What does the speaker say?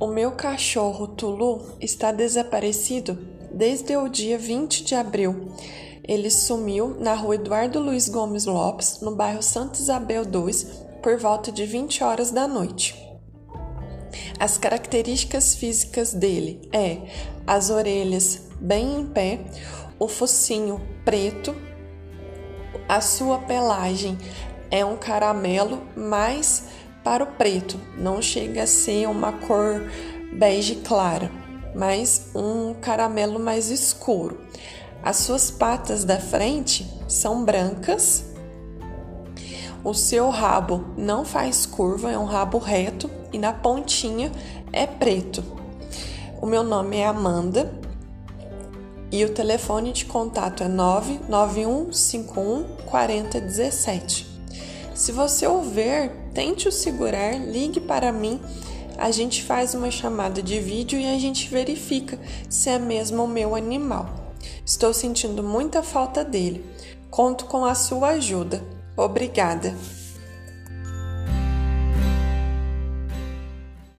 O meu cachorro Tulu está desaparecido desde o dia 20 de abril. Ele sumiu na rua Eduardo Luiz Gomes Lopes, no bairro Santa Isabel 2, por volta de 20 horas da noite. As características físicas dele é as orelhas bem em pé, o focinho preto, a sua pelagem é um caramelo mais para o preto, não chega a ser uma cor bege clara, mas um caramelo mais escuro. As suas patas da frente são brancas. O seu rabo não faz curva, é um rabo reto e na pontinha é preto. O meu nome é Amanda e o telefone de contato é 99151 4017. Se você ouvir, tente o segurar, ligue para mim, a gente faz uma chamada de vídeo e a gente verifica se é mesmo o meu animal. Estou sentindo muita falta dele. Conto com a sua ajuda. Obrigada.